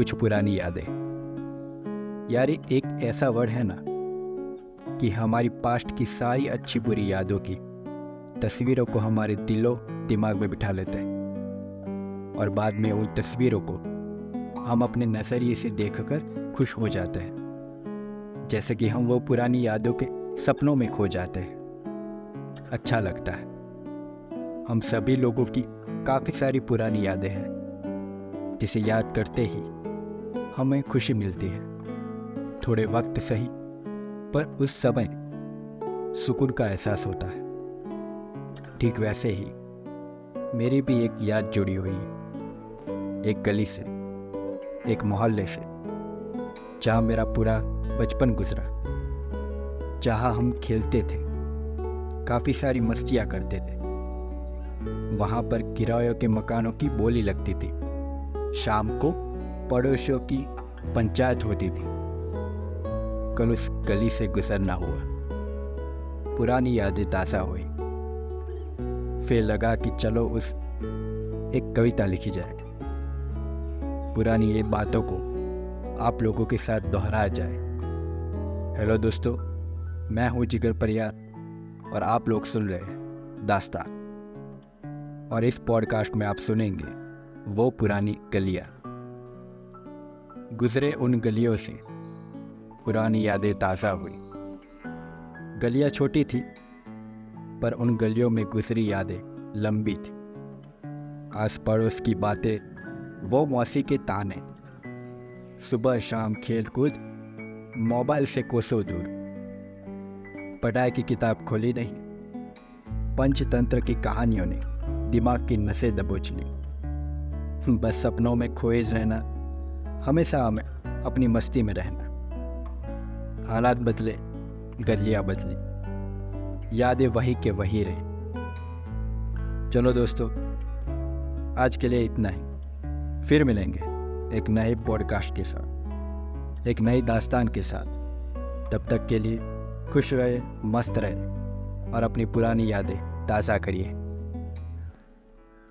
कुछ पुरानी यादें। यार, एक ऐसा वर्ड है ना, कि हमारी पास्ट की सारी अच्छी बुरी यादों की तस्वीरों को हमारे दिलों, दिमाग में बिठा लेते हैं। और बाद में उन तस्वीरों को हम अपने नज़रिए से देखकर खुश हो जाते हैं। जैसे कि हम वो पुरानी यादों के सपनों में खो जाते हैं। अच्छा लगता है। हम सभी लोगों की काफ़ी सारी पुरानी यादें हैं, जिसे याद करते ही हमें खुशी मिलती है। थोड़े वक्त सही, पर उस समय सुकून का एहसास होता है। ठीक वैसे ही, मेरी भी एक याद जुड़ी हुई है। एक गली से, एक मोहल्ले से, जहाँ मेरा पूरा बचपन गुजरा। जहाँ हम खेलते थे, काफ़ी सारी मस्तियाँ करते थे। वहाँ पर किरायों के मकानों की बोली लगती थी। शाम को पड़ोसियों की पंचायत होती थी। कल उस गली से गुजरना हुआ। पुरानी यादें ताज़ा हुई। फिर लगा कि चलो उस एक कविता लिखी जाए। पुरानी ये बातों को आप लोगों के साथ दोहराया जाए। हेलो दोस्तों, मैं हूँ जिगर परियार और आप लोग सुन रहे हैं दास्तान। और इस पॉडकास्ट में आप सुनेंगे वो पुरानी गलियाँ गुजरे उन गलियों से। पुरानी यादें ताज़ा हुई। गलियाँ छोटी थी, पर उन गलियों में गुजरी यादें लंबी थी। आस पड़ोस की बातें, वो मौसी के ताने। सुबह शाम खेल कूद मोबाइल से कोसों दूर। पढ़ाई की किताब खोली नहीं। पंचतंत्र की कहानियों ने दिमाग की नसें दबोच ली। बस सपनों में खोए रहना हमेशा हमें अपनी मस्ती में रहना हालात बदले, गलियाँ बदली, यादें वही के वही रहे। चलो दोस्तों, आज के लिए इतना ही। फिर मिलेंगे एक नए पॉडकास्ट के साथ, एक नई दास्तान के साथ। तब तक के लिए खुश रहे, मस्त रहे और अपनी पुरानी यादें ताज़ा करिए।